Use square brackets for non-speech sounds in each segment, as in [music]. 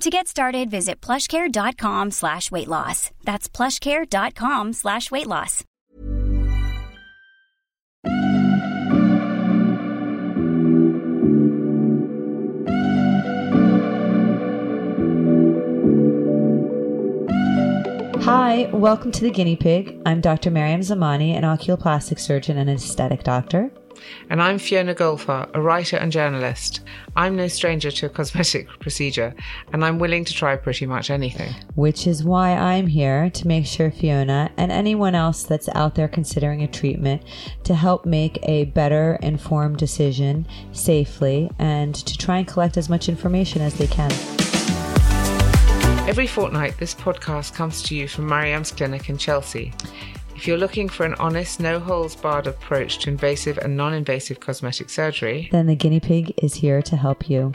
To get started, visit plushcare.com slash weight loss. That's plushcare.com slash weight loss. Hi, welcome to the Guinea Pig. I'm Dr. Maryam Zamani, an oculoplastic surgeon and aesthetic doctor. And I'm Fiona Golfar, a writer and journalist. I'm no stranger to a cosmetic [laughs] procedure, and I'm willing to try pretty much anything. Which is why I'm here to make sure Fiona and anyone else that's out there considering a treatment to help make a better informed decision safely and to try and collect as much information as they can. Every fortnight, this podcast comes to you from Maryam's clinic in Chelsea. If you're looking for an honest, no holes barred approach to invasive and non invasive cosmetic surgery, then the guinea pig is here to help you.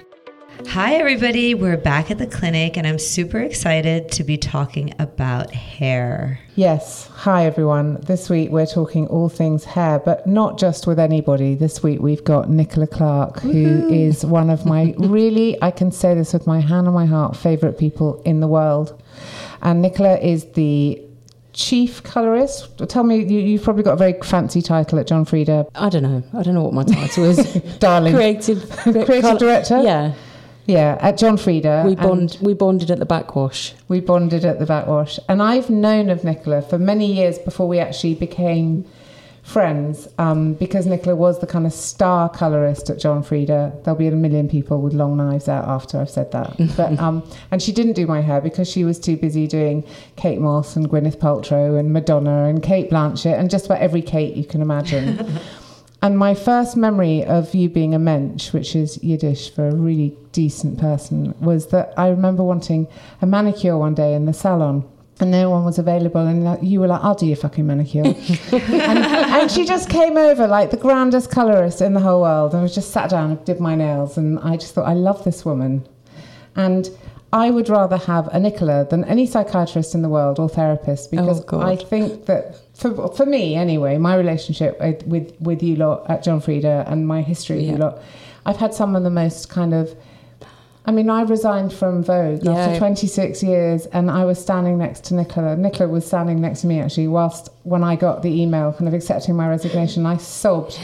Hi, everybody. We're back at the clinic, and I'm super excited to be talking about hair. Yes. Hi, everyone. This week we're talking all things hair, but not just with anybody. This week we've got Nicola Clarke, who Woo-hoo. is one of my [laughs] really, I can say this with my hand on my heart, favorite people in the world. And Nicola is the chief colorist. Tell me, you, have probably got a very fancy title at John Frieda. I don't know. I don't know what my title is. [laughs] Darling. Creative, [laughs] creative director? Yeah. Yeah, at John Frieda. We bond we bonded at the backwash. We bonded at the backwash. And I've known of Nicola for many years before we actually became friends, um, because Nicola was the kind of star colorist at John Frieda. There'll be a million people with long knives out after I've said that. [laughs] But um, and she didn't do my hair because she was too busy doing Kate Moss and Gwyneth Paltrow and Madonna and Cate Blanchett and just about every Kate you can imagine. [laughs] And my first memory of you being a mensch, which is Yiddish for a really decent person, was that I remember wanting a manicure one day in the salon. And no one was available, and you were like, "I'll do your fucking manicure." [laughs] and, and, she just came over like the grandest colorist in the whole world, and was just sat down and did my nails. And I just thought, I love this woman. And I would rather have a Nicola than any psychiatrist in the world or therapist oh, because oh, I think that for for me anyway, my relationship with with you lot at John Frieda and my history with you lot, I've had some of the most kind of. I mean, I resigned from Vogue yeah. after 26 years, and I was standing next to Nicola. Nicola was standing next to me actually, whilst when I got the email, kind of accepting my resignation, I sobbed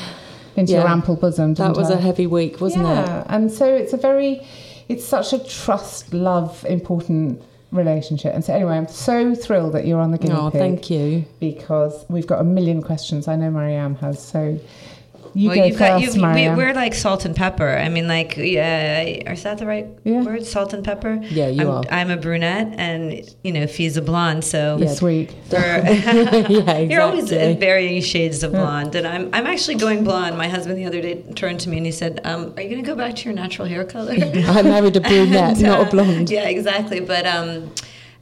into yeah. your ample bosom. That was I? a heavy week, wasn't yeah. it? Yeah, and so it's a very it's such a trust, love, important relationship. And so, anyway, I'm so thrilled that you're on the guinea oh, pig. thank you. Because we've got a million questions. I know Maryam has. So you well, go you've first, got, you, we, are like salt and pepper. I mean, like, yeah, is that the right yeah. word? Salt and pepper. Yeah, you I'm, are. I'm a brunette, and you know, Fee's a blonde. So this week, yeah, [laughs] [laughs] exactly. you're always in varying shades of blonde, and I'm I'm actually going blonde. My husband the other day turned to me and he said, um, "Are you going to go back to your natural hair color?" [laughs] I married a brunette, and, uh, not a blonde. Yeah, exactly. But um,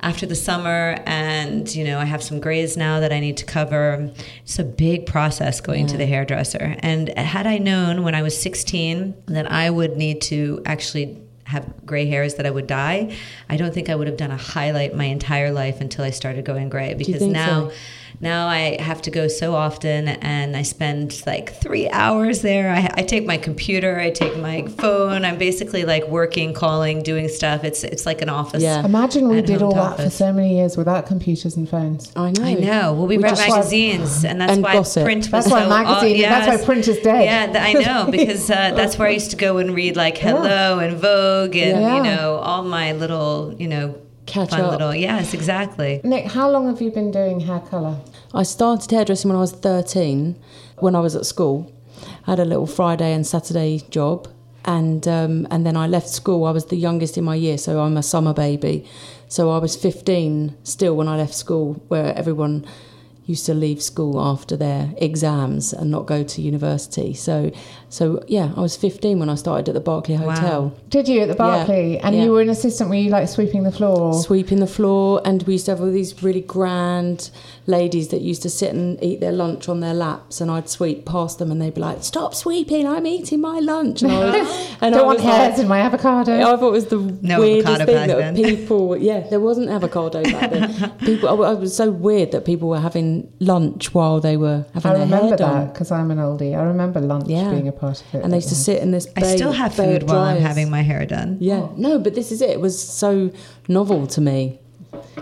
after the summer and you know i have some grays now that i need to cover it's a big process going yeah. to the hairdresser and had i known when i was 16 that i would need to actually have gray hairs that I would dye. I don't think I would have done a highlight my entire life until I started going gray because now so? Now I have to go so often and I spend like three hours there. I, I, take my computer, I take my phone. I'm basically like working, calling, doing stuff. It's it's like an office. Yeah. Imagine we did all that for so many years without computers and phones. I know. I know. Well, we, we read magazines, and that's and why gossip. print. that's why so magazine. yeah, that's why print is dead. Yeah, I [laughs] know because uh, that's where I used to go and read like Hello yeah. and Vogue and yeah. you know all my little you know catch fun up. little yes exactly. Nick, how long have you been doing hair color? I started hairdressing when I was 13, when I was at school. I had a little Friday and Saturday job, and um, and then I left school. I was the youngest in my year, so I'm a summer baby. So I was 15 still when I left school, where everyone used to leave school after their exams and not go to university. So, so yeah, I was 15 when I started at the Berkeley Hotel. Did you at the Berkeley? And yeah. you were an assistant. Were you like sweeping the floor? sweeping the floor and we used to have all these really grand ladies that used to sit and eat their lunch on their laps and I'd sweep past them and they'd be like stop sweeping I'm eating my lunch and I, was, [laughs] and I Don't want was like- hairs in my avocado. I thought it was the No weirdest thing that then. people yeah there wasn't avocado back then [laughs] people I, I was so weird that people were having lunch while they were having I their remember hair done that because I'm an oldie. I remember lunch Yeah. being a part of it. and they used to sit in this I still have bay of food while I'm having my hair done. yeah oh. no but this is it it was so novel to me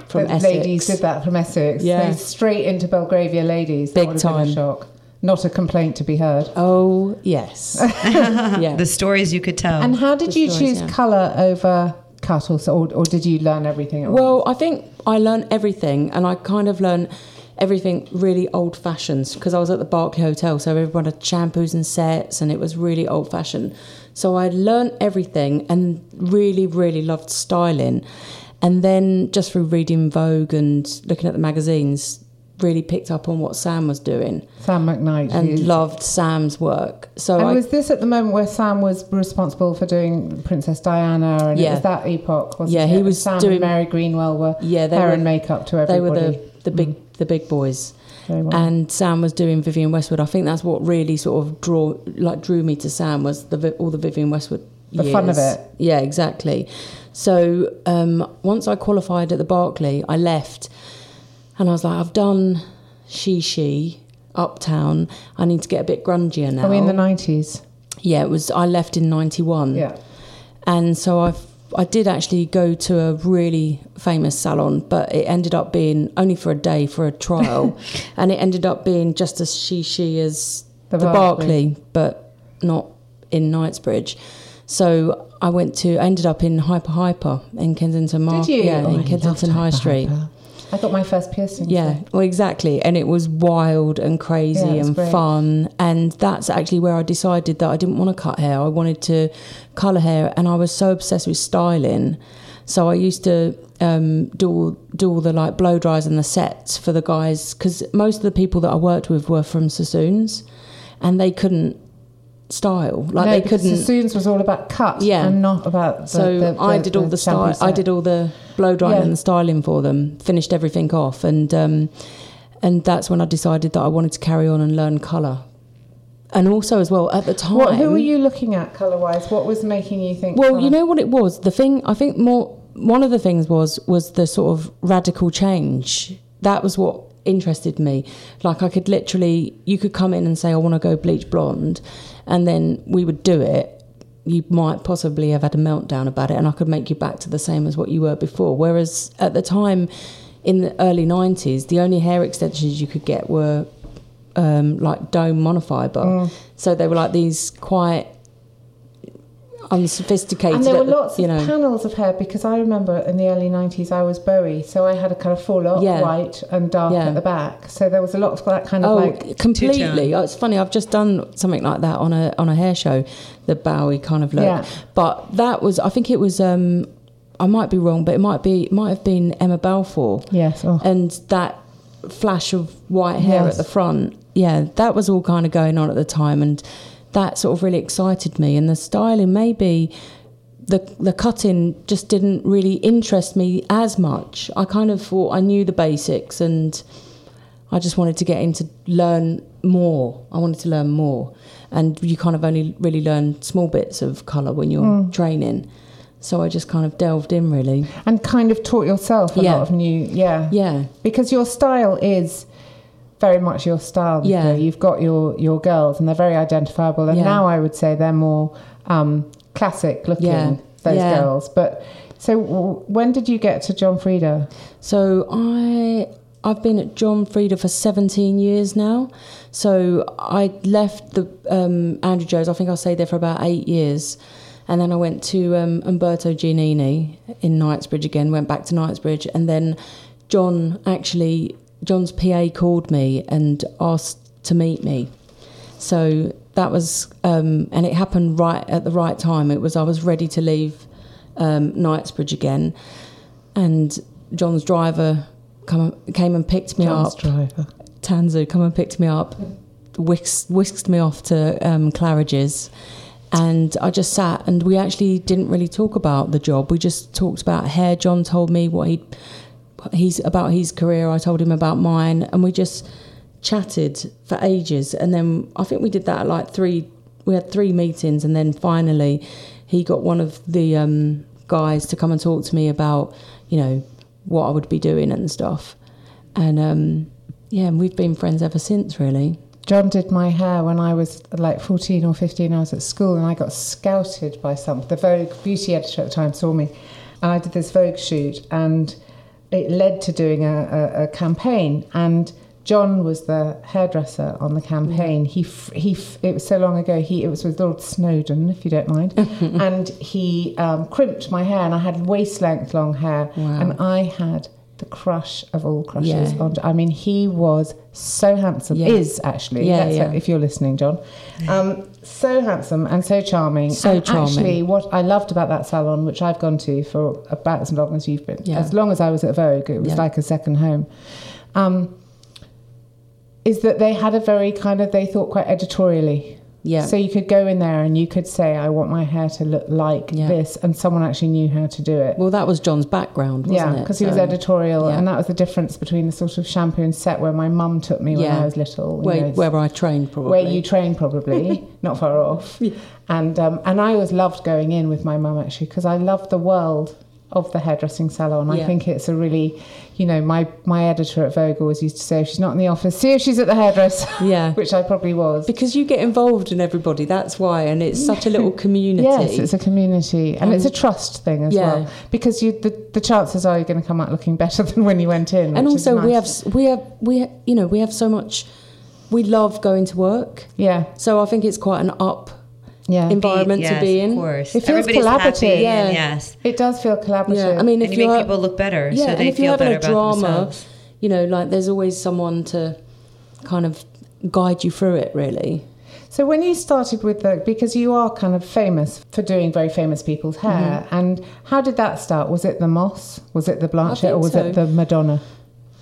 from the Essex ladies did that from Essex. Yeah. They straight into Belgravia ladies. Big that would have been a time. shock. Not a complaint to be heard. Oh yes, [laughs] yeah. The stories you could tell. And how did the you stories, choose yeah. colour over cut, or, or or did you learn everything? At Well, I think I learned everything, and I kind of learned everything really old fashioned because I was at the Berkeley Hotel, so everyone had shampoos and sets, and it was really old fashioned. So I learned everything and really, really loved styling. And then just through reading Vogue and looking at the magazines, really picked up on what Sam was doing Sam McKnight. and loved Sam's work. So And I, was this at the moment where Sam was responsible for doing Princess Diana, and it Yeah. was that epoch? Wasn't Yeah, it? he was Sam doing- and Mary Greenwell were Yeah, they hair were- and makeup to everybody. they were the the big mm. The big boys. Well. and Sam was doing Vivienne Westwood. I think that's what really sort of draw like drew me to Sam was the all the Vivienne Westwood. The fun of it. Yeah, exactly. So um, once I qualified at the Berkeley, I left, and I was like, I've done She She Uptown. I need to get a bit grungier now. Are we in the nineties? yeah, it was. I left in '91 Yeah. and so I I did actually go to a really famous salon, but it ended up being only for a day for a trial, [laughs] and it ended up being just as she she as The the. Berkeley, but not in Knightsbridge. So I went to ended up in Hyper Hyper in Kensington Market, yeah, Oh, in loved Kensington High Hyper Street. Hyper. I got my first piercing. Yeah, well, exactly. And it was wild and crazy Yeah, and great. fun. And that's actually where I decided that I didn't want to cut hair. I wanted to colour hair. And I was so obsessed with styling. So I used to um, do, all, do all the like blow dries and the sets for the guys. Because most of the people that I worked with were from Sassoons and they couldn't style. Like no, they couldn't. Sassoons was all about cut, Yeah. and not about. The, So the- I did all the, style. I did all the blow drying Yeah. and the styling for them. Finished everything off, and um, and that's when I decided that I wanted to carry on and learn colour. And also, as well, at the time, What, who were you looking at colour wise? What was making you think? well, colour? you know what it was. The thing I think more one of the things was was the sort of radical change. That was what interested me. Like I could literally, you could come in and say, "I want to go bleach blonde," and then we would do it. You might possibly have had a meltdown about it, and I could make you back to the same as what you were before. Whereas at the time, in the early '90s, the only hair extensions you could get were um, like dome monofiber. Mm. So they were like these quite unsophisticated. And there were at the- lots you of know. panels of hair because I remember in the early 90s I was Bowie, so I had a kind of full up Yeah. white and dark Yeah. at the back. So there was a lot of that kind of Oh, like. completely! Oh, it's funny. I've just done something like that on a on a hair show, the Bowie kind of look. Yeah. But that was, I think it was. Um, I might be wrong, but it might be it might have been Emma Balfour. Yes. Oh. and that flash of white hair Yes. at the front yeah that was all kind of going on at the time and that sort of really excited me and the styling maybe the the cutting just didn't really interest me as much i kind of thought i knew the basics and i just wanted to get into learn more i wanted to learn more and you kind of only really learn small bits of color when you're Mm. training so i just kind of delved in really and kind of taught yourself a Yeah. lot of new. Yeah. yeah Because your style is very much your style. Yeah. Nicola. You've got your, your girls and they're very identifiable. And Yeah. now I would say they're more um, classic looking, Yeah. those Yeah. girls. But so w- when did you get to John Frieda? So I I've been at John Frieda for 17 years now. So I left the um, Andrew Joe's. I think I stayed there for about eight years, and then I went to um, Umberto Giannini in Knightsbridge again. Went back to Knightsbridge, and then John actually John's PA called me and asked to meet me. So that was, um, and it happened right at the right time. It was I was ready to leave um, Knightsbridge again, and John's driver come, came and picked me John's up. driver. Tanzu come and picked me up, whisked, whisked me off to um, Claridge's, and I just sat and we actually didn't really talk about the job. We just talked about hair. John told me what he he's about his career. I told him about mine, and we just chatted for ages. And then I think we did that at like three. We had three meetings, and then finally, he got one of the um, guys to come and talk to me about, you know, what I would be doing and stuff. And um, yeah, and we've been friends ever since, really. John did my hair when I was like 14 or 15. I was at school and I got scouted by some. The Vogue beauty editor at the time saw me. And I did this Vogue shoot and it led to doing a, a, a campaign. And John was the hairdresser on the campaign. He he it was so long ago. He, it was with Lord Snowdon, if you don't mind, [laughs] and he um, crimped my hair, and I had waist length long hair, Wow. and I had the crush of all crushes. Yeah. On, I mean, he was so handsome. Yeah. Is actually, Yeah, yeah. if you're listening, John. Um, so handsome and so charming. So and charming. Actually, what I loved about that salon, which I've gone to for about as long as you've been, Yeah. as long as I was at Vogue, it was like a second home. Um, is that they had a very kind of they thought quite editorially. Yeah. So you could go in there and you could say, "I want my hair to look like Yeah. this," and someone actually knew how to do it. Well, that was John's background, wasn't yeah, it? because he was editorial, yeah. and that was the difference between the sort of shampoo and set where my mum took me when I was little. you Where, know, where I trained, probably. where you trained, probably [laughs] not far off and um, and I always loved going in with my mum actually because I loved the world of the hairdressing salon I think it's a really you know my my editor at Vogue always used to say if she's not in the office see if she's at the hairdresser Yeah. [laughs] which I probably was Because you get involved in everybody, that's why, and it's such a little [laughs] community. Yes, it's a community, and it's a um, trust thing as yeah. well. Because you, the, the chances are you're going to come out looking better [laughs] than when you went in. and also we have we have we you know we have so much. We love going to work, yeah, so I think it's quite an up yeah. environment yes, to be in. Of course. It feels Everybody's collaborative. happy. Yeah. And yes. It does feel collaborative. Yeah, I mean, if and you you're make people look better, yeah, so and they if you're feel having better a about drama, themselves. you know, like there's always someone to kind of guide you through it. Really, So when you started with the, because you are kind of famous for doing very famous people's hair, Mm-hmm. and how did that start? Was it the Moss? Was it the Blanchett? Or was so. it the Madonna?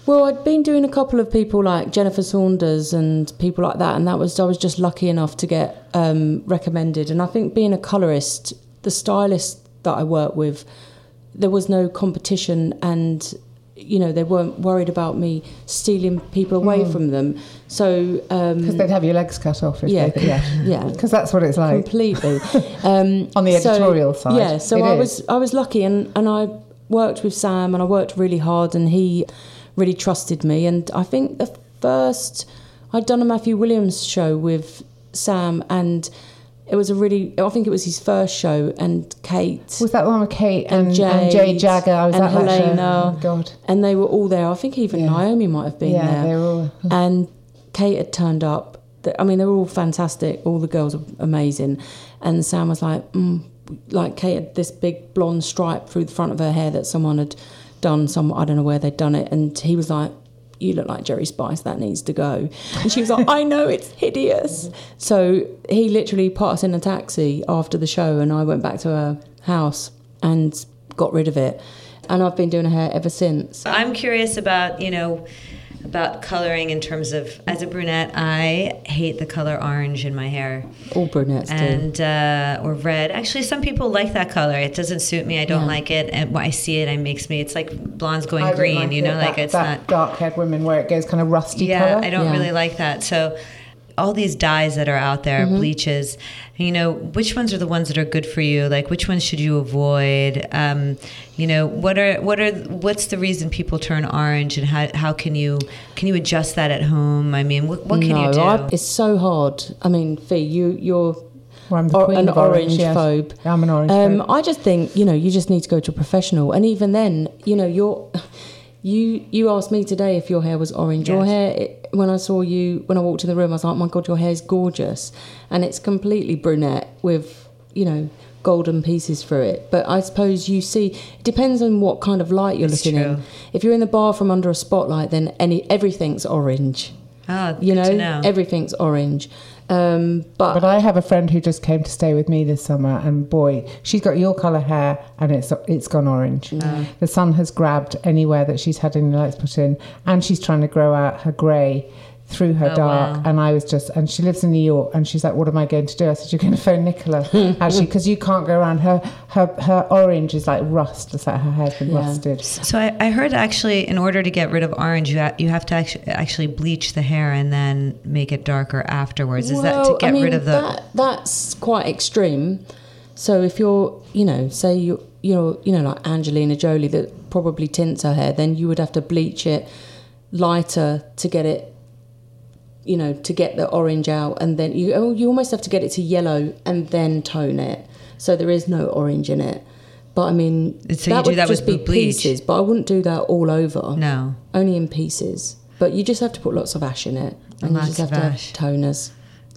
Well, I'd been doing a couple of people like Jennifer Saunders and people like that, and that was I was just lucky enough to get um, recommended. And I think being a colorist, the stylist that I work with, there was no competition, and you know they weren't worried about me stealing people away Hmm. from them. So um, Because they'd have your legs cut off if yeah, they could. [laughs] yeah, [laughs] Because that's what it's like. completely. [laughs] Um, On the so- editorial side, yeah. So I is. was I was lucky, and and I worked with Sam, and I worked really hard, and he really trusted me. And I think the first I'd done a Matthew Williamson show with Sam, and it was a really I think it was his first show, and Kate. Was that one with Kate and, And and, Jade Jade Jagger? I was and at that show. Helena. Oh, God. and they were all there. I think even Yeah. Naomi might have been there. Yeah, there. they were all. And Kate had turned up. I mean, they were all fantastic. All the girls were amazing. And Sam was like, mm, like Kate had this big blonde stripe through the front of her hair that someone had done. Some I don't know where they'd done it. And he was like, "You look like Geri Spice. That needs to go." And she was like, "I know it's hideous." So he literally put us in a taxi after the show, and I went back to her house and got rid of it. And I've been doing her hair ever since. I'm curious about, you know, about coloring in terms of as a brunette, I hate the color orange in my hair. All brunettes do. and uh, or red. Actually, some people like that color. It doesn't suit me. I don't Yeah. like it, and when I see it, it makes me. It's like blondes going I green. like you know, it, like that, it's that not. dark haired women where it goes kind of rusty Yeah, colour. I don't Yeah. really like that. So, all these dyes that are out there, Mm-hmm. bleaches. You know, which ones are the ones that are good for you? Like, which ones should you avoid? Um, you know, what are what are what's the reason people turn orange, and how how can you can you adjust that at home? I mean, what, what can no, you do? I, it's so hard. I mean, Fee, you you're Well, I'm the or- queen an of orange, orange yes. phobe. I'm an orange Um, phobe. I just think you know you just need to go to a professional, and even then, you know, you're you you asked me today if your hair was orange. Your hair, it, when I saw you when I walked in the room, I was like, "Oh my god, your hair's gorgeous," and it's completely brunette with you know golden pieces through it. But I suppose you see it depends on what kind of light you're It's looking true. in. If you're in the bar from under a spotlight, then any everything's orange. Oh, You good know, to know. everything's orange. Um, but, But I have a friend who just came to stay with me this summer, and boy, she's got your colour hair, and it's it's gone orange. Mm. The sun has grabbed anywhere that she's had any lights put in, and she's trying to grow out her grey through her Oh, dark. wow. And I was just, and she lives in New York, and she's like, "What am I going to do?" I said, "You're going to phone Nicola, [laughs] actually, because you can't go around. Her her her orange is like rust. It's like her hair's been Yeah. rusted." So I, I heard actually, in order to get rid of orange, you ha- you have to actually actually bleach the hair and then make it darker afterwards. Is that to get I mean, rid of the? That, that's quite extreme. So if you're, you know, say you're, you're, you know, like Angelina Jolie that probably tints her hair, then you would have to bleach it lighter to get it, you know, to get the orange out, and then you, oh, you almost have to get it to yellow and then tone it. So there is no orange in it. But I mean, So you that do would that with just be bleach? pieces. But I wouldn't do that all over. no. only in pieces. But you just have to put lots of ash in it, and you just have to ash. have toners.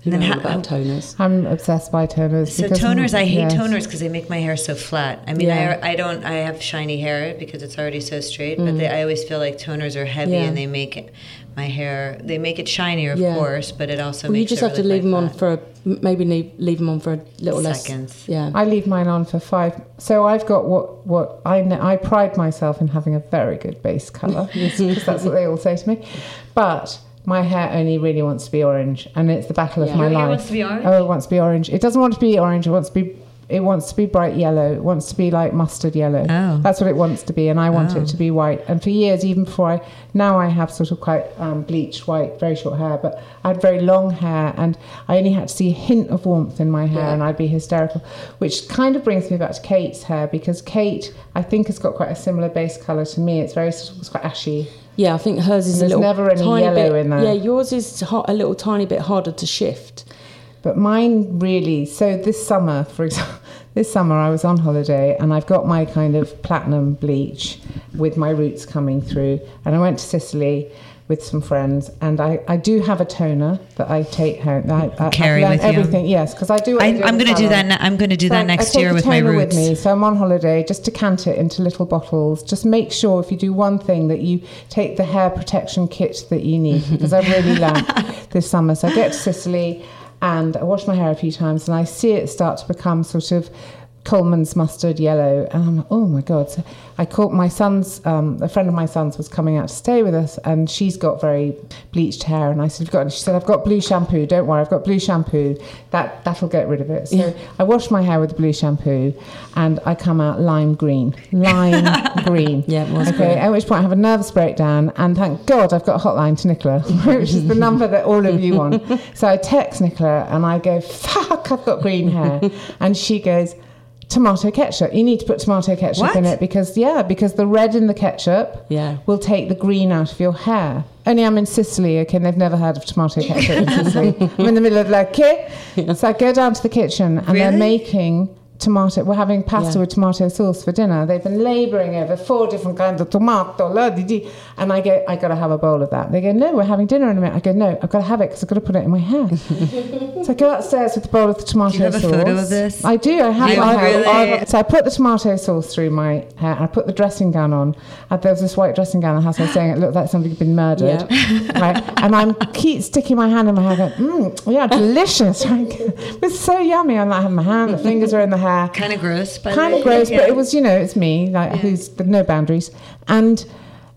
You And then know how- about toners. I'm obsessed by toners. So because- toners, I hate yes. toners because they make my hair so flat. I mean, Yeah. I, I don't, I have shiny hair because it's already so straight. But they, I always feel like toners are heavy Mm. Yeah. and they make it, my hair, they make it shinier, of Yeah. course, but it also Well, you just it have to leave them on quite for a, maybe leave, leave them on for a little Seconds. less. Yeah. I leave mine on for five. So I've got what what I I pride myself in having a very good base color because [laughs] that's what they all say to me. But my hair only really wants to be orange, and it's the battle Yeah. of my Your hair life. wants to be orange? Oh, it wants to be orange. It doesn't want to be orange. It wants to be. It wants to be bright yellow. It wants to be like mustard yellow. Oh. That's what it wants to be, and I want Oh. it to be white. And for years, even before I now, I have sort of quite um, bleached white, very short hair. But I had very long hair, and I only had to see a hint of warmth in my hair, Yeah. and I'd be hysterical. Which kind of brings me back to Kate's hair because Kate, I think, has got quite a similar base color to me. It's very it's quite ashy. Yeah, I think hers is There's a little There's never any tiny yellow bit, in there. Yeah, yours is ho- a little tiny bit harder to shift. But mine really. So this summer, for example, this summer I was on holiday and I've got my kind of platinum bleach with my roots coming through, and I went to Sicily with some friends, and I, I do have a toner that I take home. I, I, Carry with you. everything. Yes, because I do. I, I'm going to do that. I'm going to do So that next I year with my roots. With me. So I'm on holiday. Just decant it into little bottles. Just make sure if you do one thing that you take the hair protection kit that you need because I've really [laughs] learned this summer. So I get to Sicily and I wash my hair a few times and I see it start to become sort of Colman's mustard yellow, and I'm like, oh my god! So I caught my son's, um, a friend of my son's was coming out to stay with us, and she's got very bleached hair, and I said, "You've got?" She said, "I've got blue shampoo. Don't worry, I've got blue shampoo. That that'll get rid of it." So I wash my hair with the blue shampoo, and I come out lime green, lime [laughs] green. Yeah, it was okay. great. At which point I have a nervous breakdown, and thank God I've got a hotline to Nicola, [laughs] which is the number that all of you want. [laughs] So I text Nicola and I go, "Fuck, I've got green hair," and she goes. Tomato ketchup. You need to put tomato ketchup in it because yeah, because the red in the ketchup Yeah. will take the green out of your hair. Only I'm in Sicily, okay, and they've never heard of tomato ketchup in [laughs] Sicily. I'm in the middle of like, eh? okay. So I go down to the kitchen and they're making tomato. We're having pasta Yeah. with tomato sauce for dinner. They've been labouring over four different kinds of tomato, la di di. And I go, I got to have a bowl of that. They go, no, we're having dinner in a minute. I go, no, I've got to have it because I've got to put it in my hair. [laughs] so I go upstairs with the bowl of the tomato Do you have a sauce. photo of this? I do. I have. You I have really? I- so I put the tomato sauce through my hair. I put the dressing gown on. And there was this white dressing gown in the house. I was saying it looked like somebody had been murdered. [laughs] Right? And I'm keep sticking my hand in my hair. Going, mm, yeah, delicious. [laughs] it was so yummy. I'm like, having my hand. The fingers are in the hair. Kind of gross, by the Kind of gross, Yeah. but it was, you know, it's me, like who's with no boundaries. And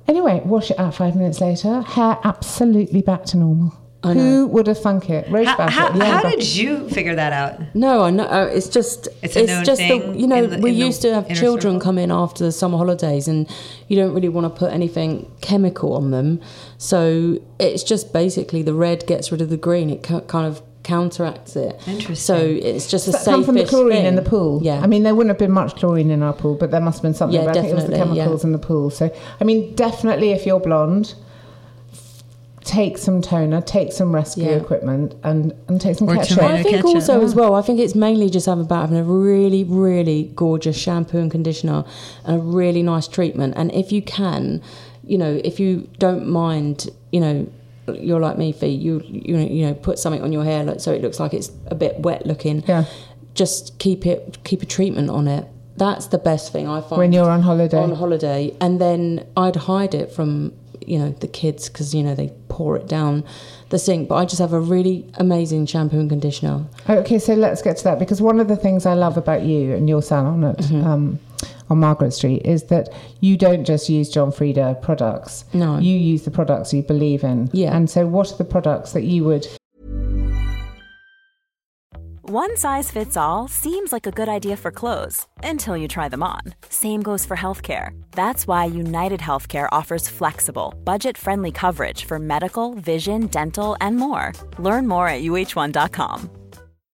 anyway, wash it out five minutes later. Hair absolutely back to normal. I know. Who would have thunk it? Rose How, Bassett, how, yeah. how did you figure that out? No, I know. uh, It's just It's a known just thing the you know the- we used to have children circle? come in after the summer holidays, and you don't really want to put anything chemical on them. So it's just basically the red gets rid of the green. It kind of counteracts it. Interesting. So it's just a Does that come from the safe chlorine in the pool? Yeah. I mean, there wouldn't have been much chlorine in our pool, but there must have been something. Yeah, but I think it was the chemicals yeah. in the pool. So, I mean, definitely if you're blonde, take some toner, take some rescue Yeah. equipment, and, and take some Or ketchup. tomato I think ketchup. also as well. I think it's mainly just having about having a really, really gorgeous shampoo and conditioner and a really nice treatment. And if you can, you know, if you don't mind, you know, you're like me, Fee. You you know, you know, put something on your hair like, so it looks like it's a bit wet looking. Yeah. just keep it keep a treatment on it. That's the best thing I find When you're on holiday. on holiday, and then I'd hide it from you know the kids because you know they pour it down the sink. But I just have a really amazing shampoo and conditioner. Okay, so let's get to that because one of the things I love about you and your salon at Mm-hmm. um, on Margaret Street is that you don't just use John Frieda products. No. you use the products you believe in. Yeah. And so, what are the products that you would? One size fits all seems like a good idea for clothes until you try them on. Same goes for healthcare. That's why United Healthcare offers flexible, budget friendly coverage for medical, vision, dental, and more. Learn more at uh1.com.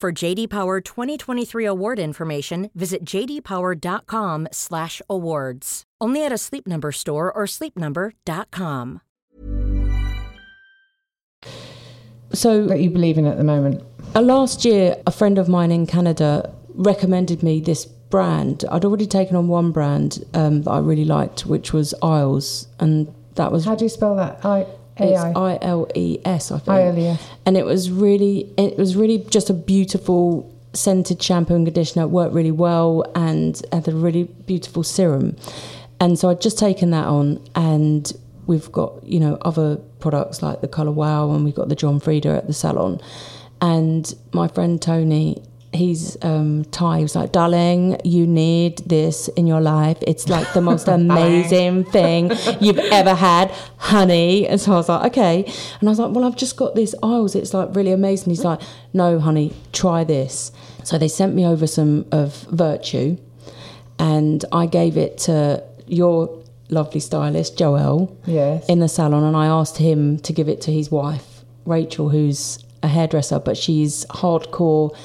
For JD Power 2023 award information, visit jdpower.com/awards. Only at a Sleep Number store or sleepnumber.com. So that you believe in at the moment? Uh, last year, a friend of mine in Canada recommended me this brand. I'd already taken on one brand um, that I really liked, which was Iles, and that was How do you spell that? I A it's I I L E S, I think. I-L-E-S. And it was really, it was really just a beautiful scented shampoo and conditioner. It worked really well and had a really beautiful serum. And so I'd just taken that on, and we've got you know other products like the Color Wow, and we've got the John Frieda at the salon. And my friend Tony, he's um, Thai. He was like, "Darling, you need this in your life. It's like the most [laughs] amazing thing you've [laughs] ever had, honey." And so I was like, "Okay." And I was like, "Well, I've just got this Iles. It's like really amazing." He's like, "No, honey, try this." So they sent me over some of Virtue, and I gave it to your lovely stylist, Joel Yes. in the salon and I asked him to give it to his wife, Rachel, who's a hairdresser, but she's hardcore,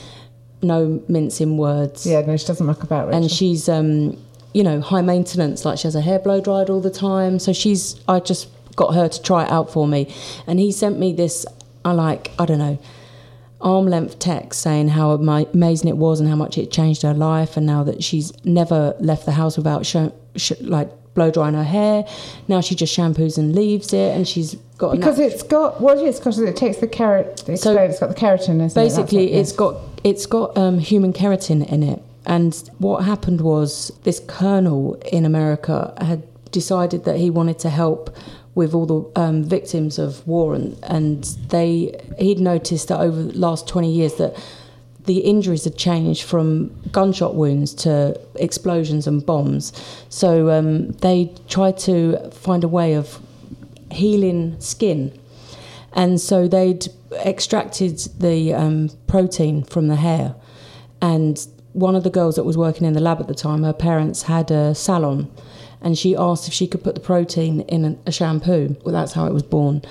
no mincing words. yeah, no, she doesn't muck about. Rachel. And she's um, you know, high maintenance, like she has her hair blow dried all the time. So she's I just got her to try it out for me. And he sent me this I like, I don't know, arm length text saying how amazing it was and how much it changed her life and now that she's never left the house without show, sh- like blow drying her hair. Now she just shampoos and leaves it and she's got because nat- it's got what it is because it takes the carrot. Explain, So it's got the keratin, basically what- it's got it's got um, human keratin in it. And what happened was this colonel in america had decided that he wanted to help with all the um, victims of war and, and they he'd noticed that over the last 20 years that the injuries had changed from gunshot wounds to explosions and bombs. So um, they tried to find a way of healing skin. And so they'd extracted the um, protein from the hair. And one of the girls that was working in the lab at the time her parents had a salon. And she asked if she could put the protein in a, shampoo. Well that's how it was born.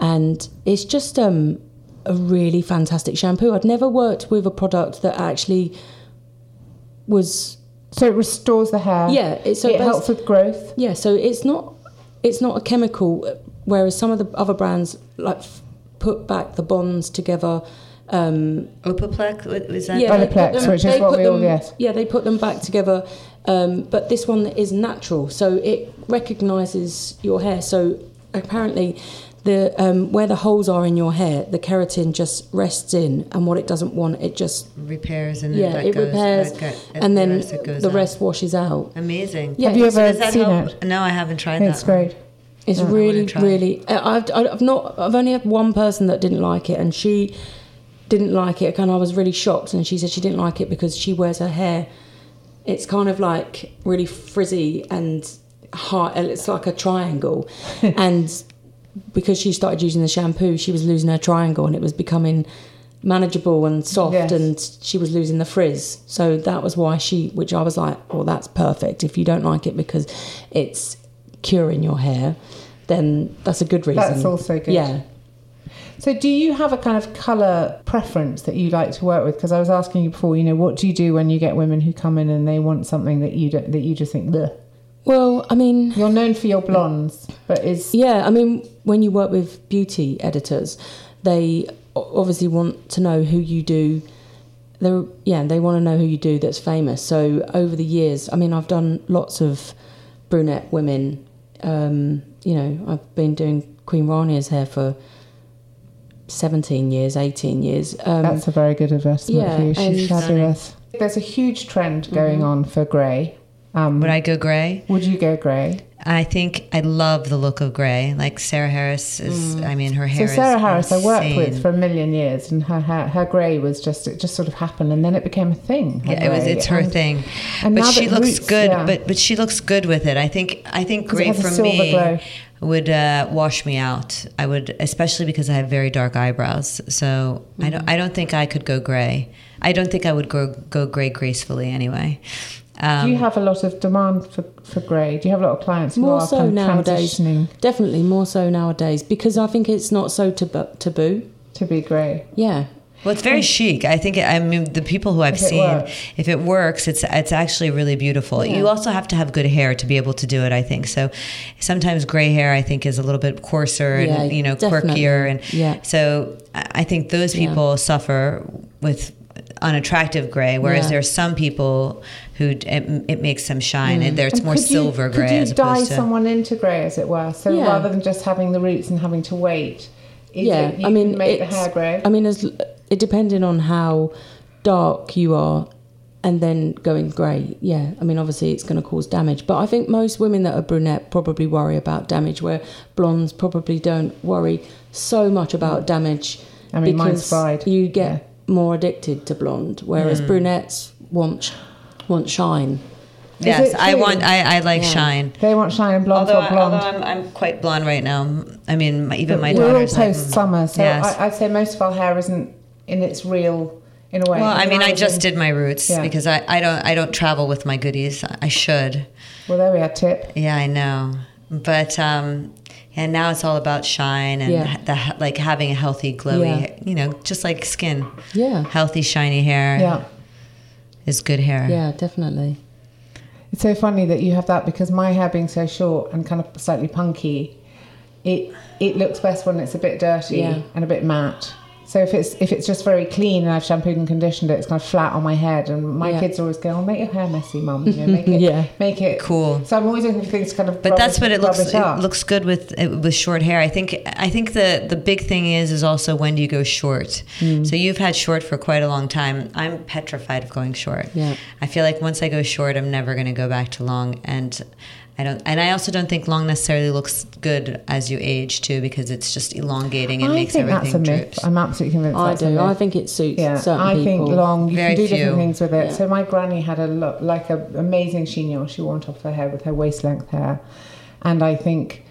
And it's just um, a really fantastic shampoo i'd never worked with a product that actually was so it restores the hair. Yeah, it's- so it bas- helps with growth. yeah, so it's not it's not a chemical, whereas some of the other brands like f- put back the bonds together. Um, Opoplex, what was that? yeah, they Olaplex, put them- which is what we all- them- yes. Yeah, they put them back together, um, but this one is natural, so it recognises your hair. So apparently, the um, where the holes are in your hair, the keratin just rests in, and what it doesn't want, it just repairs and yeah, then it goes, repairs, that go- and then rest it goes the out. rest washes out. Amazing. Yeah. Have you ever does that seen help? it? No, I haven't tried It's that. one. great. It's I wanna really, try. really. I- I've, I've not. I've only had one person that didn't like it, and she didn't like it. And I was really shocked. And she said she didn't like it because she wears her hair. It's kind of like really frizzy and hard. It's like a triangle, [laughs] and because she started using the shampoo, she was losing her triangle, and it was becoming manageable and soft Yes. and she was losing the frizz so that was why she which i was like well that's perfect if you don't like it because it's curing your hair then that's a good reason That's also good. yeah So, do you have a kind of colour preference that you like to work with? Because I was asking you before, you know, what do you do when you get women who come in and they want something that you don't, that you just think, Bleh. Well, I mean, you're known for your blondes, but is yeah, I mean, when you work with beauty editors, they obviously want to know who you do. They yeah, they want to know who you do that's famous. So over the years, I mean, I've done lots of brunette women. Um, you know, I've been doing Queen Rania's hair for seventeen years, eighteen years. Um, that's a very good investment yeah, for you. She's and- fabulous. There's a huge trend going Mm-hmm. on for grey. Um, Would I go gray? would you go grey? I think I love the look of gray. Like Sarah Harris is. I mean, her hair. So. Sarah is Harris, I worked with for a million years, and her hair, her grey was just it just sort of happened, and then it became a thing. Yeah, it was. It's her And- thing, and but she looks Roots- good. yeah. But but she looks good with it. I think. I think gray for me glow. would uh, wash me out. I would, especially because I have very dark eyebrows. So I Mm-hmm. don't. I don't think I could go gray. I don't think I would go go gray gracefully anyway. Um, Do you have a lot of demand for, for grey? Do you have a lot of clients more are so kind of nowadays. transitioning Definitely more so nowadays because I think it's not so tab- taboo. to be grey? Yeah. Well, it's very chic. I think. I mean, the people who I've If seen, works. if it works, it's it's actually really beautiful. You also have to have good hair to be able to do it. I think so. Sometimes gray hair, I think, is a little bit coarser Yeah, and you know definitely. quirkier, and Yeah. so I I think those Yeah. people suffer with unattractive gray, whereas Yeah. there are some people who it, it makes them shine, and mm. there it's And more could you- silver gray Could you as dye opposed to. someone into grey, as it were? So Yeah. rather than just having the roots and having to wait, is yeah, it, you I mean, can make the it's- hair grey. I mean, as it depending on how dark you are, and then going grey. Yeah, I mean, obviously it's going to cause damage, but I think most women that are brunette probably worry about damage, where blondes probably don't worry so much about damage. I mean, mine's because fried. You get more addicted to blonde, whereas Mm. brunettes want want shine. yes, I want. I, I like Yeah. shine. they want shine and blonde Although, for I, blonde. although I'm, I'm quite blonde right now. I mean, even But my we're all daughter's like, post summer, so Yes. I, I'd say most of our hair isn't in its real, in a way. Well, I mean, I just did my roots Yeah. because I, I don't I don't travel with my goodies. I should. Well, there we are. Tip. Yeah, I know. But um, yeah, now it's all about shine and Yeah. the like having a healthy, glowy, Yeah. you know, just like skin. Yeah, Healthy, shiny hair Yeah. is good hair. yeah, definitely. It's so funny that you have that because my hair being so short and kind of slightly punky, it it looks best when it's a bit dirty Yeah. and a bit matte. So if it's if it's just very clean and I've shampooed and conditioned it, it's kind of flat on my head. And my Yeah. kids always go, "Oh, make your hair messy, mum. You know, make [laughs] it, Yeah. make it Cool. So I'm always looking for things to kind of. But rub that's what it looks. It. It looks good with with short hair. I think. I think the the big thing is is also when do you go short. Hmm. So you've had short for quite a long time. I'm petrified of going short. Yeah. I feel like once I go short, I'm never going to go back to long. And I don't. And I also don't think long necessarily looks good as you age too, because it's just elongating and I makes think that's a everything myth. droops. I'm absolutely convinced. I that's a do. myth. I think it suits Yeah, certain I people. think long. You Very can do different things with it. Yeah. So my granny had a lo- like a amazing chignon she wore on top of her hair with her waist length hair, and I think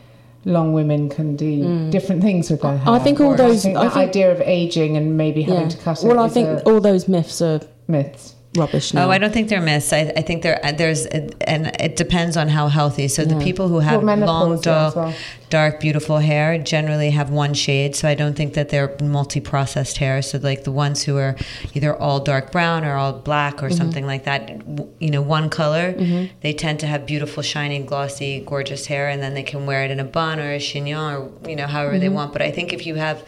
long women can do different things with their hair. Mm. I think all those- I think I that think- idea of aging and maybe having Yeah. to cut it. Well, I is think a all those myths are myths. Rubbish now. Oh, I don't think they're myths. I, I think there there's and it depends on how healthy. So the people who have Well, long, dark, well. dark, beautiful hair generally have one shade. So I don't think that they're multi-processed hair. So like the ones who are either all dark brown or all black Mm-hmm. or something like that, you know, one color, they tend to have beautiful, shiny, glossy, gorgeous hair, and then they can wear it in a bun or a chignon or you know however Mm-hmm. they want. But I think if you have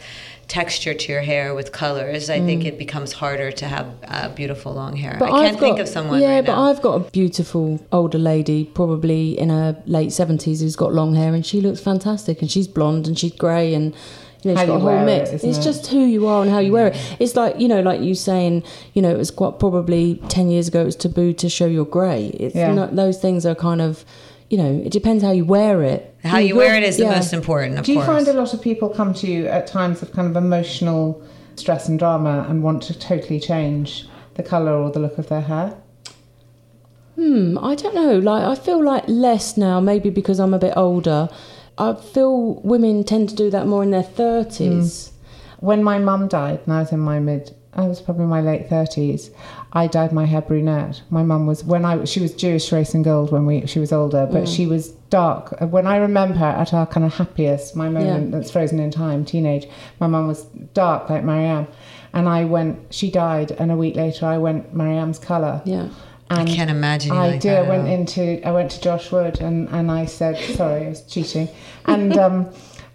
texture to your hair with colors, I think it becomes harder to have uh, beautiful long hair. But I can't think of someone Yeah, right but now. I've got a beautiful older lady, probably in her late seventies, who's got long hair, and she looks fantastic. And she's blonde and she's grey, and you know she's got a whole wear it, mix. it's it? just who you are and how you wear it. It's like you know, like you saying, you know, it was quite probably ten years ago it was taboo to show your grey. It's Yeah. not, those things are kind of, you know, it depends how you wear it. How you wear it is the most important, of Do you course. find a lot of people come to you at times of kind of emotional stress and drama and want to totally change the colour or the look of their hair? Hmm, I don't know. Like I feel like less now, maybe because I'm a bit older. I feel women tend to do that more in their thirties. When my mum died and I was in my mid I was probably in my late thirties. I dyed my hair brunette. My mum was when I she was Jewish race and gold when we she was older, but she was dark. When I remember her at our kind of happiest, my moment Yeah. that's frozen in time, teenage. My mum was dark like Marianne, and I went. She died, and a week later I went Marianne's colour. Yeah. And can't imagine you I like did. that I went into. I went to Josh Wood and, and I said, sorry, I was cheating, and [laughs] um,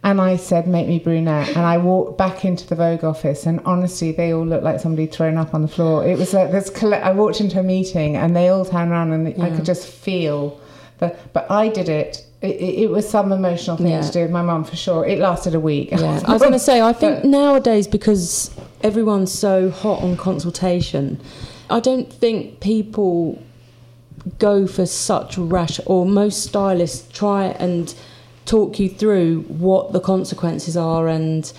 and I said, make me brunette. And I walked back into the Vogue office, and honestly, they all looked like somebody thrown up on the floor. It was like this. I walked into a meeting, and they all turned around, and I could just feel the. But I did it. It, it, it was some emotional thing Yeah. to do with my mum for sure. It lasted a week. Yeah, [laughs] I was going to say, I think But- nowadays because everyone's so hot on consultation, I don't think people go for such rash, or most stylists try and talk you through what the consequences are and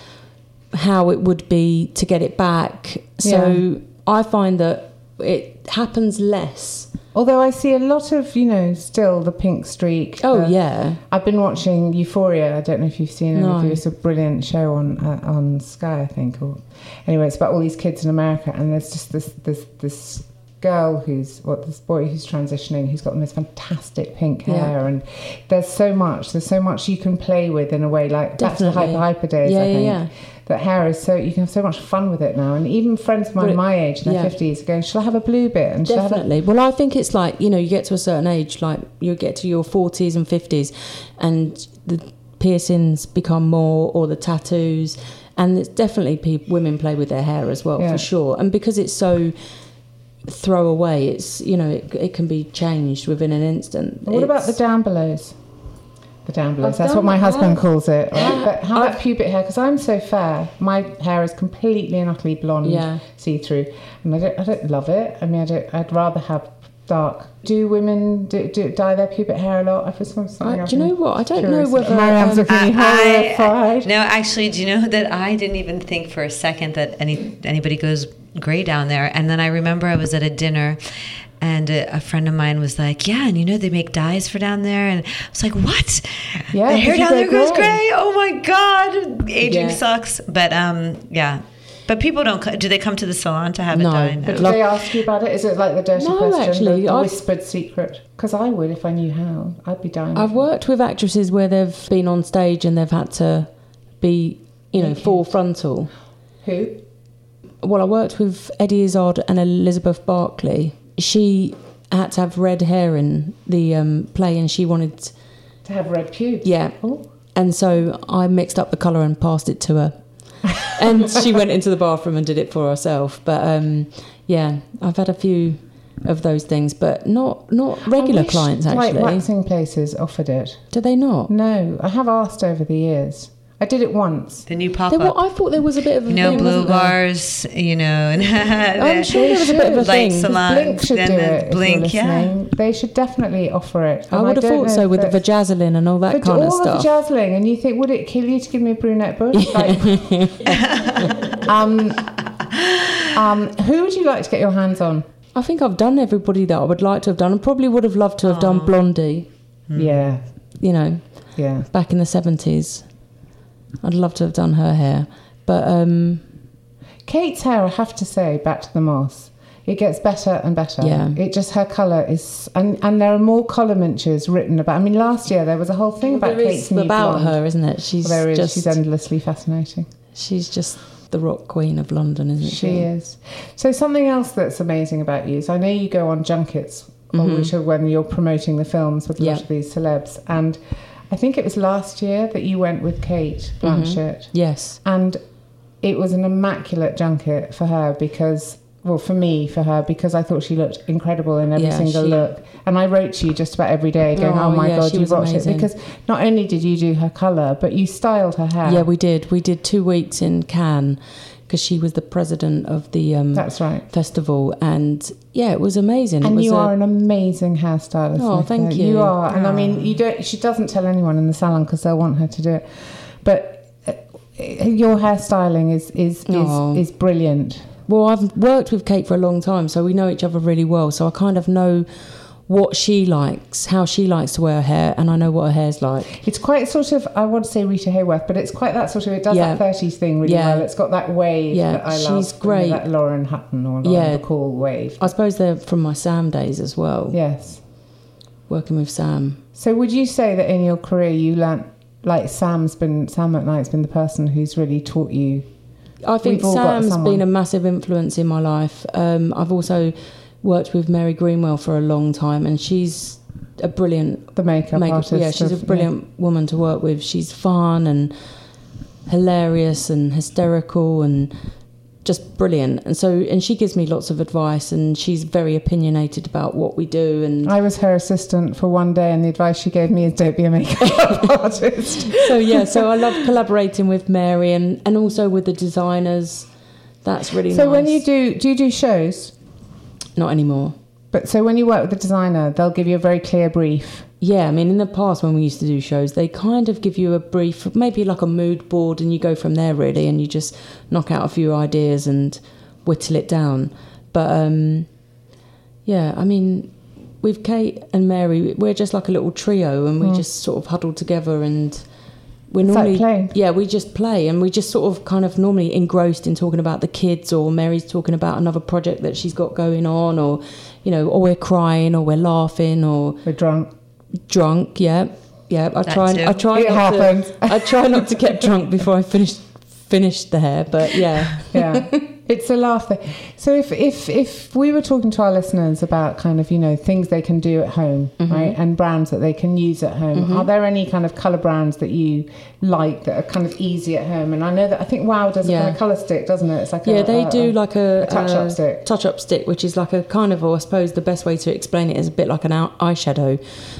how it would be to get it back. So Yeah. I find that it happens less. Although I see a lot of, you know, still the pink streak. Oh, the- yeah. I've been watching Euphoria. I don't know if you've seen it. No. It's a brilliant show on uh, on Sky, I think. Or anyway, it's about all these kids in America, and there's just this this this girl who's what this boy who's transitioning, who's got the most fantastic pink Yeah. hair, and there's so much. There's so much you can play with in a way, like back to Definitely. hyper hyper days. Yeah, I yeah, think. yeah. That hair is so you can have so much fun with it now, and even friends of mine it- my age in their yeah. fifties are going, "Shall I have a blue bit?" And shall I Definitely. Well, I think it's like you know, you get to a certain age, like you get to your forties and fifties, and the piercings become more, or the tattoos, and it's definitely people, women play with their hair as well Yeah. for sure. And because it's so throwaway, it's you know, it, it can be changed within an instant. What about the down belows? The down belows. I've That's what my that. husband calls it. Right? Yeah. But how about I've- pubic hair? Because I'm so fair. My hair is completely and utterly blonde, Yeah. see through, and I don't. I don't love it. I mean, I don't. I'd rather have dark. Do women do, do dye their pubic hair a lot? I feel something. I- I've do you know what? I don't know curious whether, about. Maryam's um, looking horrified. no, actually, do you know that I didn't even think for a second that any anybody goes grey down there? And then I remember I was at a dinner. And a, a friend of mine was like, "Yeah, and you know they make dyes for down there." And I was like, "What? Yeah, the hair down go there goes grey? gray? Oh my god, aging Yeah. sucks." But um, yeah. But people don't. Do they come to the salon to have No, it done? but Did they ask you about it? Is it like the dirty No, question, actually, the, the whispered secret? Because I would if I knew how. I'd be dying. I've worked with actresses where they've been on stage and they've had to be, you know, full frontal. Who? well, I worked with Eddie Izzard and Elizabeth Berkley. She had to have red hair in the um, play, and she wanted, To have red pubes. yeah. Oh. And so I mixed up the colour and passed it to her, and she went into the bathroom and did it for herself. But um, yeah, I've had a few of those things, but not not regular wish, clients Like actually. waxing places offered it. Do they not? No, I have asked over the years. I did it once. The new pop up. I thought there was a bit of a you know, thing, blue wasn't there? bars, you know, and [laughs] I'm sure there was a bit of a thing. salons, Blink should and do then it. if Blink, you're yeah. They should definitely offer it. I And would have thought so with the that's- vajazzling and all that But kind all of stuff. the jazzling, and you think, would it kill you to give me a brunette bush? Like, [laughs] um, um, who would you like to get your hands on? I think I've done everybody that I would like to have done, and probably would have loved to have done Blondie. Yeah, You know, yeah. back in the seventies. I'd love to have done her hair, but um, Kate's hair, I have to say, back to the moss. It gets better and better. Yeah. It just her colour is, and and there are more columnmentures written about. I mean, last year there was a whole thing about Kate's new about blonde. her, isn't it? She's There is. just She's endlessly fascinating. she's just the rock queen of London, isn't she? She is. So something else that's amazing about you is I know you go on junkets, Mm-hmm. which are when you're promoting the films with a Yeah. lot of these celebs, and I think it was last year that you went with Kate Mm-hmm. Yes. and it was an immaculate junket for her because. Well, for me, for her, because I thought she looked incredible in every Yeah, single she- look, and I wrote to you just about every day, going, "Oh, Oh, my yeah, god, you watched amazing. it!" Because not only did you do her color, but you styled her hair. Yeah, we did. We did two weeks in Cannes because she was the president of the um, That's right. festival, and yeah, it was amazing. it And was you a- are an amazing hairstylist. Oh, Nicola. thank you. You are, and I mean, you don't. She doesn't tell anyone in the salon because they'll want her to do it. But uh, your hairstyling is is Oh. is, is brilliant. Well, I've worked with Kate for a long time, so we know each other really well. So I kind of know what she likes, how she likes to wear her hair, and I know what her hair's like. It's quite sort of, I want to say Rita Hayworth, but it's quite that sort of, it does Yeah. that 30s thing really Yeah. well. It's got that wave Yeah, that I love. she's great. That Lauren Hutton or Lauren Yeah. Bacall wave. I suppose they're from my Sam days as well, Yes. working with Sam. So would you say that in your career you learnt, like Sam's been, Sam McKnight's been the person who's really taught you I think got been a massive influence in my life. Um, I've also worked with Mary Greenwell for a long time, and she's a brilliant the makeup, makeup. artist? Yeah, she's a of- brilliant woman to work with. She's fun and hilarious and hysterical and just brilliant. And so, and she gives me lots of advice, and she's very opinionated about what we do. And I was her assistant for one day, and the advice she gave me is don't be a makeup [laughs] artist. so yeah, so I love collaborating with Mary and and also with the designers. That's really So nice. when you do, do you do shows? Not anymore. But so when you work with the designer, they'll give you a very clear brief. Yeah, I mean, in the past when we used to do shows, they kind of give you a brief, maybe like a mood board, and you go from there really, and you just knock out a few ideas and whittle it down. But um, yeah, I mean, with Kate and Mary, we're just like a little trio, and we just sort of huddle together and. We're like normally, playing. yeah, we just play, and we just sort of kind of normally engrossed in talking about the kids, or Mary's talking about another project that she's got going on, or you know, or we're crying, or we're laughing, or We're drunk. drunk. Yeah, yeah. I That try. too. I try It not happens. to. I try not to get drunk before I finish finish the hair. But yeah, Yeah, [laughs] it's a laugh. Thing. So if if if we were talking to our listeners about kind of you know things they can do at home, Mm-hmm. right, and brands that they can use at home, are there any kind of color brands that you like that are kind of easy at home? And I know that I think Wow does a kind of color stick, doesn't it? It's like yeah. a, They a- do a- like a, a touch-up stick. Touch up stick, which is like a kind of, or I suppose the best way to explain it is a bit like an eyeshadow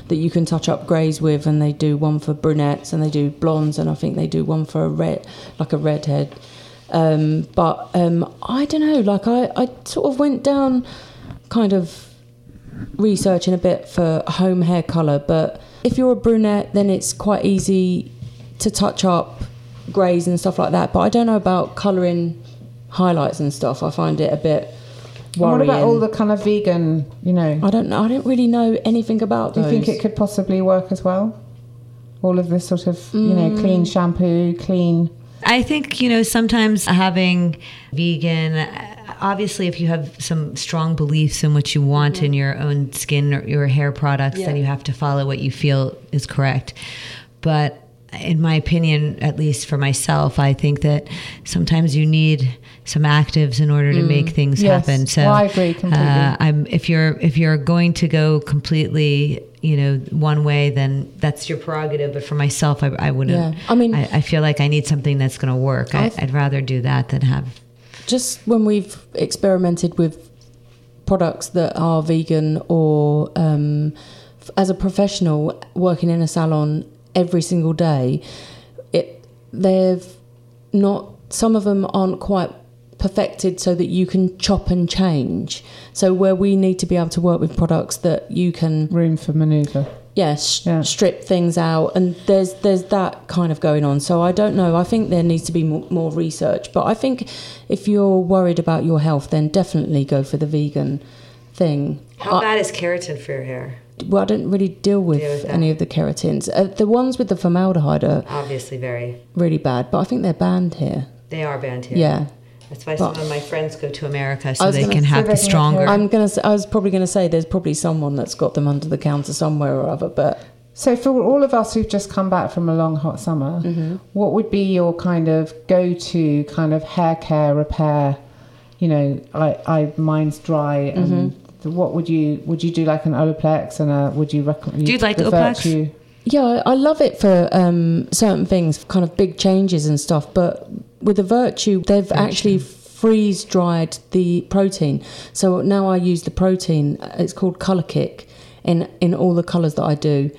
that you can touch up greys with, and they do one for brunettes and they do blondes, and I think they do one for a red, like a redhead. Um, but um, I don't know. Like I, I sort of went down, kind of researching a bit for home hair colour, but if you're a brunette, then it's quite easy to touch up greys and stuff like that. But I don't know about colouring highlights and stuff. I find it a bit And what about all the kind of vegan? You know, I don't know. I don't really know anything about do you think it could possibly work as well? All of this sort of you know Mm. clean shampoo, clean. I think, you know, sometimes having vegan, obviously, if you have some strong beliefs in what you want in your own skin or your hair products, then you have to follow what you feel is correct. But in my opinion, at least for myself, I think that sometimes you need some actives in order to make things Yes. happen. So Well, I agree completely. uh, I'm if you're if you're going to go completely, you know, one way, then that's your prerogative. But for myself, I, I wouldn't. Yeah. I mean- I, I feel like I need something that's going to work. I, I've- I'd rather do that than have. just when we've experimented with products that are vegan or um, as a professional working in a salon every single day, it they've not some of them aren't quite perfected so that you can chop and change. So where we need to be able to work with products that you can Room for manoeuvre. yeah, Yeah. strip things out and there's there's that kind of going on so i don't know i think there needs to be more, more research but i think if you're worried about your health then definitely go for the vegan thing How I, bad is keratin for your hair? well, I don't really deal with, Deal with any of the keratins uh, the ones with the formaldehyde are Obviously, very. really bad but i think they're banned here They are banned here. yeah That's why But- some of my friends go to America so they can have the stronger. i'm gonna say, i was probably gonna say there's probably someone that's got them under the counter somewhere or other but So, for all of us who've just come back from a long hot summer, Mm-hmm. what would be your kind of go-to kind of hair care repair? You know, I, I mine's dry, and Mm-hmm. what would you would you do like an Olaplex and a would you recommend? Do you like Olaplex? Yeah, I I love it for um, certain things, kind of big changes and stuff. But with the Virtue, they've actually freeze dried the protein. So now I use the protein. Uh, it's called Color Kick in in all the colors that I do,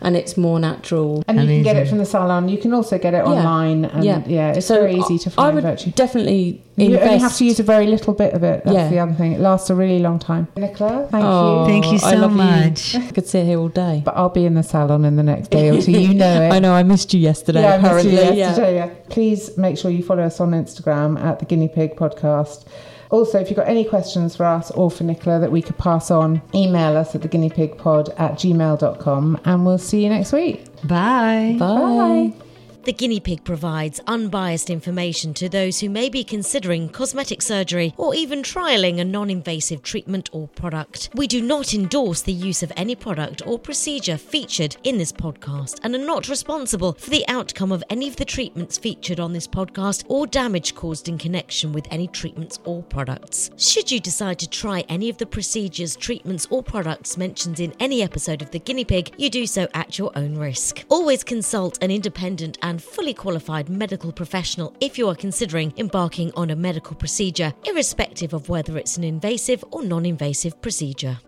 and it's more natural. And you can get it from the salon. You can also get it Yeah. online, and yeah, it's So very easy to find. I would Virtue. definitely You invest. only have to use a very little bit of it. That's Yeah. the other thing. It lasts a really long time. Nicola, thank Oh, you. Thank you I so love much. I [laughs] could sit here all day. But I'll be in the salon in the next day or two. You [laughs] know it. I know I missed you yesterday. Yeah, I missed you apparently. yesterday, yeah. Please make sure you follow us on Instagram at the Guinea Pig Podcast. Also, if you've got any questions for us or for Nicola that we could pass on, email us at theguineapigpod at gmail.com and we'll see you next week. Bye. Bye. The guinea pig provides unbiased information to those who may be considering cosmetic surgery or even trialing a non invasive treatment or product. We do not endorse the use of any product or procedure featured in this podcast and are not responsible for the outcome of any of the treatments featured on this podcast or damage caused in connection with any treatments or products. Should you decide to try any of the procedures, treatments, or products mentioned in any episode of The Guinea Pig, you do so at your own risk. Always consult an independent and fully qualified medical professional if you are considering embarking on a medical procedure, irrespective of whether it's an invasive or non invasive procedure.